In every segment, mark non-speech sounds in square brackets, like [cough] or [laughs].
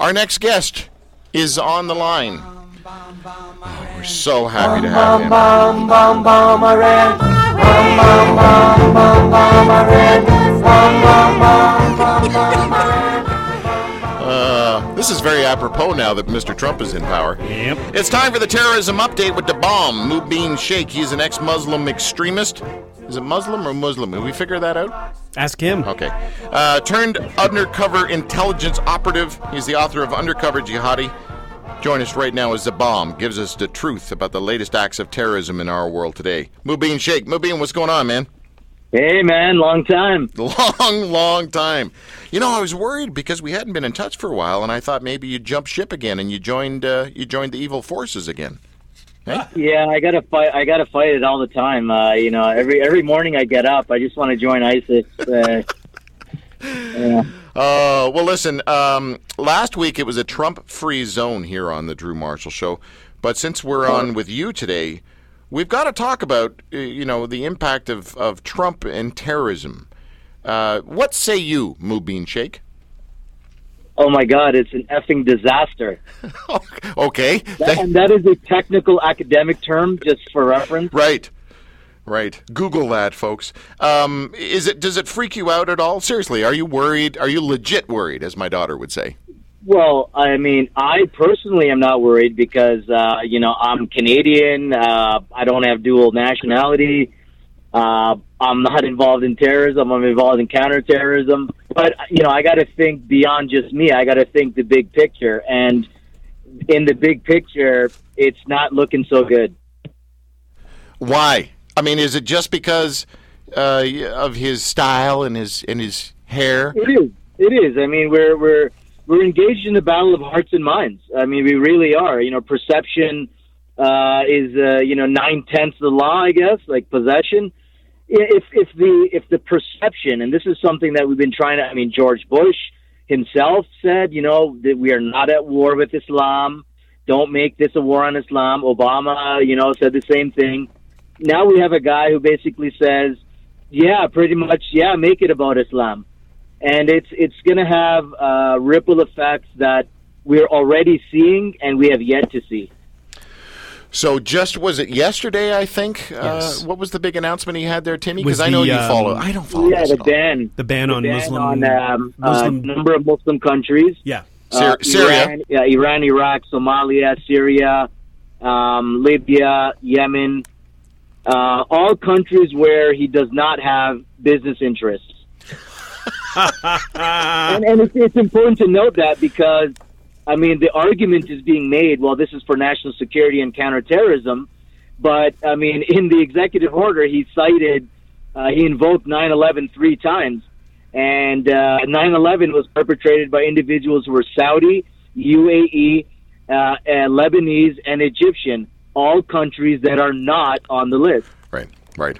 Our next guest is on the line. Oh, we're so happy to have him. Uh, this is very apropos now that Mr. Trump is in power. Yep. It's time for the terrorism update with the bomb. Mubin Sheikh. He's an ex-Muslim extremist. Is it Muslim or Muslim? Did we figure that out? Ask him. Okay. Uh, turned undercover intelligence operative. He's the author of Undercover Jihadi. Join us right now as the bomb gives us the truth about the latest acts of terrorism in our world today. Mubin Sheikh. Mubin, what's going on, man? Hey, man, long time. [laughs] Long, long time. You know, I was worried because we hadn't been in touch for a while, and I thought maybe you'd jump ship again and you joined uh, you joined the evil forces again. Hey? [laughs] Yeah, I gotta fight. I gotta fight it all the time. Uh, you know, every every morning I get up, I just want to join ISIS. Uh, [laughs] yeah. Uh, well, listen. Um, last week it was a Trump-free zone here on the Drew Marshall Show, but since we're on with you today, we've got to talk about uh, you know the impact of, of Trump and terrorism. Uh, what say you, Mubin Sheikh? Oh my God, it's an effing disaster. [laughs] okay, That, and that is a technical academic term, just for reference. right, right. Google that, folks. Um, is it? Does it freak you out at all? Seriously, are you worried? Are you legit worried, as my daughter would say? Well, I mean, I personally am not worried because uh, you know I'm Canadian. Uh, I don't have dual nationality. Uh, I'm not involved in terrorism. I'm involved in counterterrorism. But you know, I got to think beyond just me. I got to think the big picture. And in the big picture, it's not looking so good. Why? I mean, is it just because uh, of his style and his and his hair? It is. It is. I mean, we're we're we're engaged in the battle of hearts and minds. I mean, we really are. You know, perception uh, is uh, you know nine tenths of the law, I guess, like possession. If if the if the perception, and this is something that we've been trying to. I mean, George Bush himself said, you know, that we are not at war with Islam. Don't make this a war on Islam. Obama, you know, said the same thing. Now we have a guy who basically says, yeah, pretty much, yeah, make it about Islam and it's it's going to have uh, ripple effects that we're already seeing and we have yet to see. So, just was it yesterday? I think. Yes. Uh, what was the big announcement he had there, Timmy? Because I know the, you um, follow. I don't follow. yeah, the at all. ban, The ban on ban Muslim. on um, a Muslim- number of Muslim countries. yeah. Syr- Uh, Syria. Iran, yeah, Iran, Iraq, Somalia, Syria, um, Libya, Yemen, uh, all countries where he does not have business interests. [laughs] and and it's, it's important to note that because, I mean, the argument is being made, well, this is for national security and counterterrorism. But, I mean, in the executive order, he cited, uh, he invoked 9 11 three times. And uh, 9 11 was perpetrated by individuals who were Saudi, UAE, uh, uh, Lebanese, and Egyptian, all countries that are not on the list. Right. Right.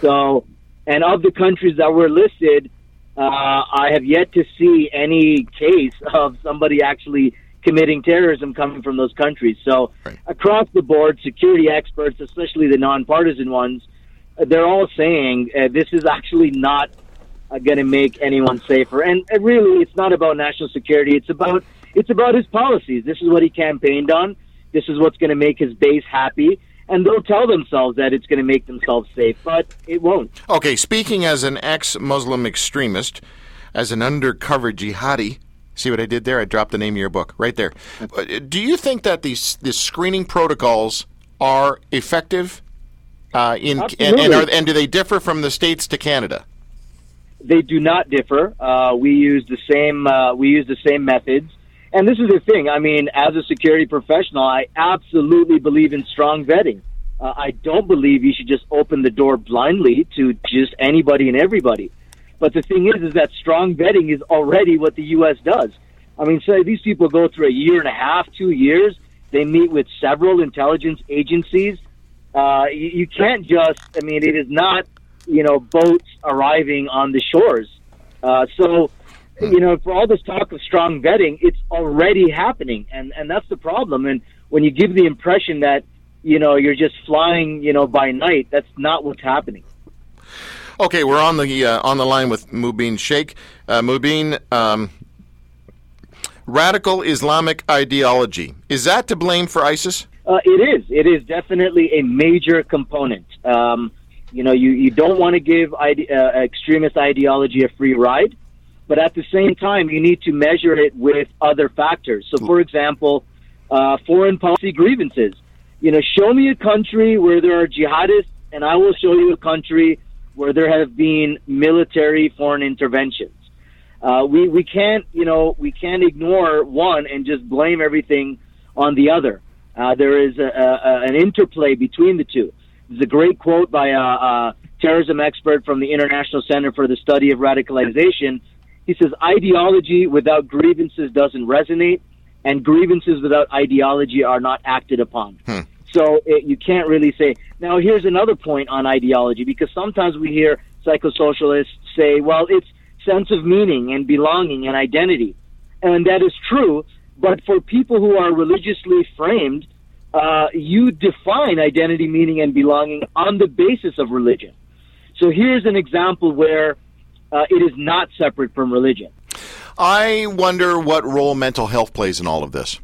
So, and of the countries that were listed, uh, I have yet to see any case of somebody actually committing terrorism coming from those countries. So, Right. across the board, security experts, especially the nonpartisan ones, uh, they're all saying uh, this is actually not uh, going to make anyone safer. And uh, really, it's not about national security. It's about it's about his policies. This is what he campaigned on. This is what's going to make his base happy. And they'll tell themselves that it's going to make themselves safe, but it won't. Okay. Speaking as an ex-Muslim extremist, as an undercover jihadi. See what I did there? I dropped the name of your book right there. Do you think that these these screening protocols are effective? Uh, in and, and, are, and do they differ from the states to Canada? They do not differ. Uh, we use the same. Uh, we use the same methods. And this is the thing. I mean, as a security professional, I absolutely believe in strong vetting. Uh, I don't believe you should just open the door blindly to just anybody and everybody. But the thing is, is that strong vetting is already what the U.S. does. I mean, say these people go through a year and a half, two years. They meet with several intelligence agencies. Uh, you, you can't just. I mean, it is not you know boats arriving on the shores. Uh, so you know, for all this talk of strong vetting, it's already happening, and and that's the problem. And when you give the impression that you know you're just flying, you know, by night, that's not what's happening. Okay, we're on the uh, on the line with Mubin Sheikh. Uh, Mubin, um, radical Islamic ideology. Is that to blame for ISIS? Uh, it is. It is definitely a major component. Um, you know, you, you don't want to give ide- uh, extremist ideology a free ride, but at the same time, you need to measure it with other factors. So, for example, uh, foreign policy grievances. You know, show me a country where there are jihadists, and I will show you a country where there have been military foreign interventions. Uh, we we can't you know we can't ignore one and just blame everything on the other. Uh, there is a, a, an interplay between the two. There's a great quote by a, a terrorism expert from the International Center for the Study of Radicalization. He says, "Ideology without grievances doesn't resonate, and grievances without ideology are not acted upon." Hmm. So it, you can't really say. Now, here's another point on ideology because sometimes we hear psychosocialists say, "Well, it's sense of meaning and belonging and identity," and that is true. But for people who are religiously framed, uh, you define identity, meaning, and belonging on the basis of religion. So here's an example where uh, it is not separate from religion. I wonder what role mental health plays in all of this.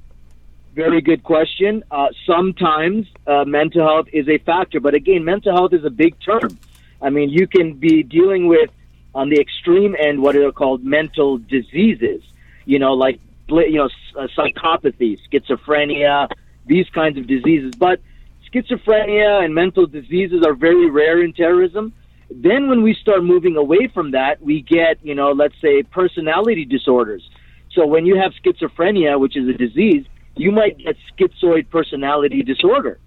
Very good question. Uh, sometimes uh, mental health is a factor, but again, mental health is a big term. I mean, you can be dealing with, on the extreme end, what are called mental diseases. You know, like you know, uh, psychopathy, schizophrenia, these kinds of diseases. But schizophrenia and mental diseases are very rare in terrorism. Then when we start moving away from that, we get, you know, let's say personality disorders. So when you have schizophrenia, which is a disease, you might get schizoid personality disorder.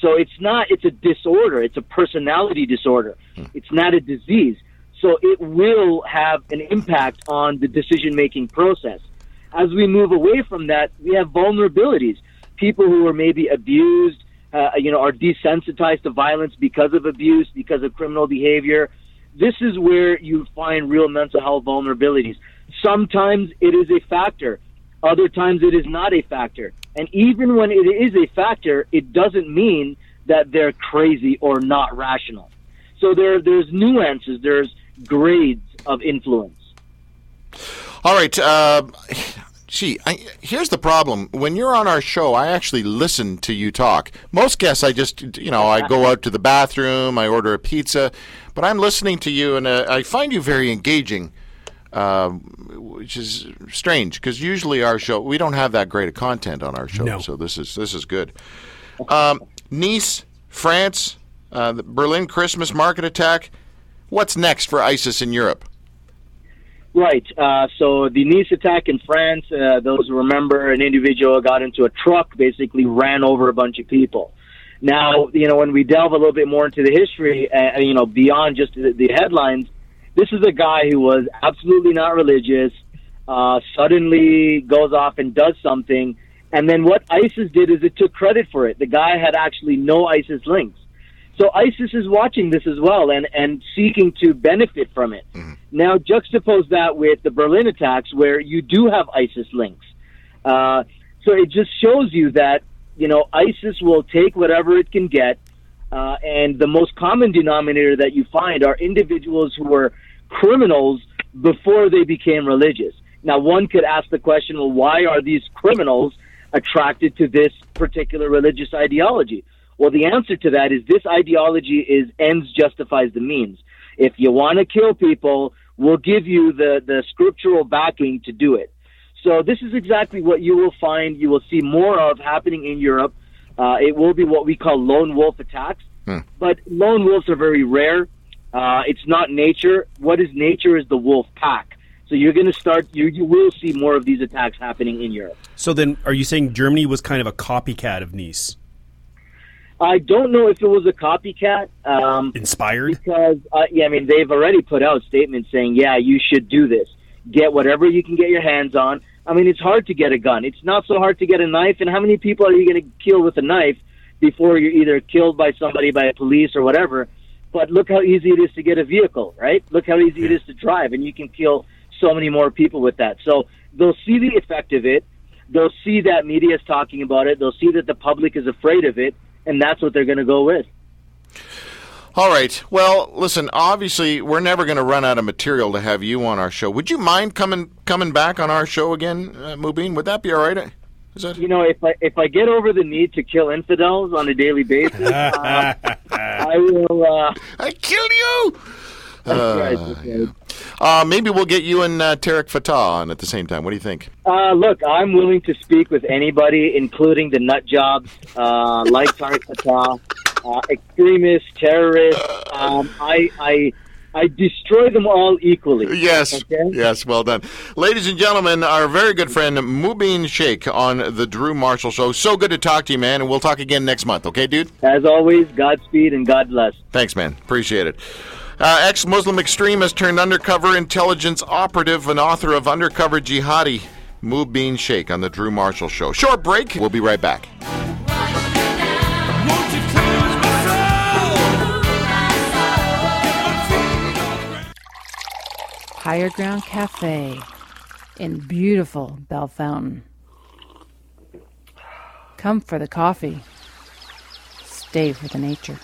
So it's not, it's a disorder. It's a personality disorder. Hmm. It's not a disease. So it will have an impact on the decision making process. As we move away from that, we have vulnerabilities people who are maybe abused, uh, you know, are desensitized to violence because of abuse, because of criminal behavior. This is where you find real mental health vulnerabilities. Sometimes it is a factor. Other times it is not a factor. And even when it is a factor, it doesn't mean that they're crazy or not rational. So there, there's nuances, there's grades of influence. All right. Uh, gee, I, here's the problem. When you're on our show, I actually listen to you talk. Most guests, I just, you know, I go out to the bathroom, I order a pizza, but I'm listening to you, and uh, I find you very engaging, uh, which is strange because usually our show we don't have that great of content on our show, no. so this is this is good. Um, Nice, France, uh, the Berlin Christmas market attack. What's next for ISIS in Europe? Right. Uh, so the Nice attack in France, uh, those who remember, an individual got into a truck, basically ran over a bunch of people. Now, you know, when we delve a little bit more into the history, uh, you know, beyond just the, the headlines, this is a guy who was absolutely not religious, uh, suddenly goes off and does something, and then what ISIS did is it took credit for it. The guy had actually no ISIS links. So ISIS is watching this as well and, and seeking to benefit from it. Mm-hmm. Now juxtapose that with the Berlin attacks where you do have ISIS links. Uh, so it just shows you that, you know, ISIS will take whatever it can get. Uh, and the most common denominator that you find are individuals who were criminals before they became religious. Now, one could ask the question, well, why are these criminals attracted to this particular religious ideology? Well, the answer to that is this ideology is ends justifies the means. If you want to kill people, we'll give you the, the scriptural backing to do it. So this is exactly what you will find. You will see more of happening in Europe. Uh, it will be what we call lone wolf attacks. Hmm. But lone wolves are very rare. Uh, it's not nature. What is nature is the wolf pack. So you're going to start. You you will see more of these attacks happening in Europe. So then, are you saying Germany was kind of a copycat of Nice? I don't know if it was a copycat. Um, Inspired? Because, uh, yeah, I mean, they've already put out statements saying, yeah, you should do this. Get whatever you can get your hands on. I mean, it's hard to get a gun. It's not so hard to get a knife. And how many people are you going to kill with a knife before you're either killed by somebody, by police or whatever? But look how easy it is to get a vehicle, right? Look how easy it is to drive, and you can kill so many more people with that. So they'll see the effect of it. They'll see that media is talking about it. They'll see that the public is afraid of it and that's what they're going to go with. All right. Well, listen. Obviously, we're never going to run out of material to have you on our show. Would you mind coming coming back on our show again, uh, Mubin? Would that be all right? Is that? You know, if I if I get over the need to kill infidels on a daily basis, [laughs] uh, I will. Uh, I kill you. that's Uh, right, that's right. Uh, maybe we'll get you and uh, Tarek Fatah on at the same time. What do you think? Uh, look, I'm willing to speak with anybody, including the nut jobs, uh, [laughs] like Tarek Fatah, uh, extremists, terrorists. Um, I, I, I destroy them all equally. Yes. Okay. Yes, well done. Ladies and gentlemen, our very good friend Mubin Sheikh on the Drew Marshall Show. So good to talk to you, man, and we'll talk again next month, okay, dude? As always, Godspeed and God bless. Thanks, man. Appreciate it. Uh, Ex Muslim extremist turned undercover intelligence operative and author of Undercover Jihadi, Mubin Sheikh on the Drew Marshall Show. Short break. We'll be right back. Higher Ground Cafe in beautiful Belfountain. Come for the coffee. Stay for the nature.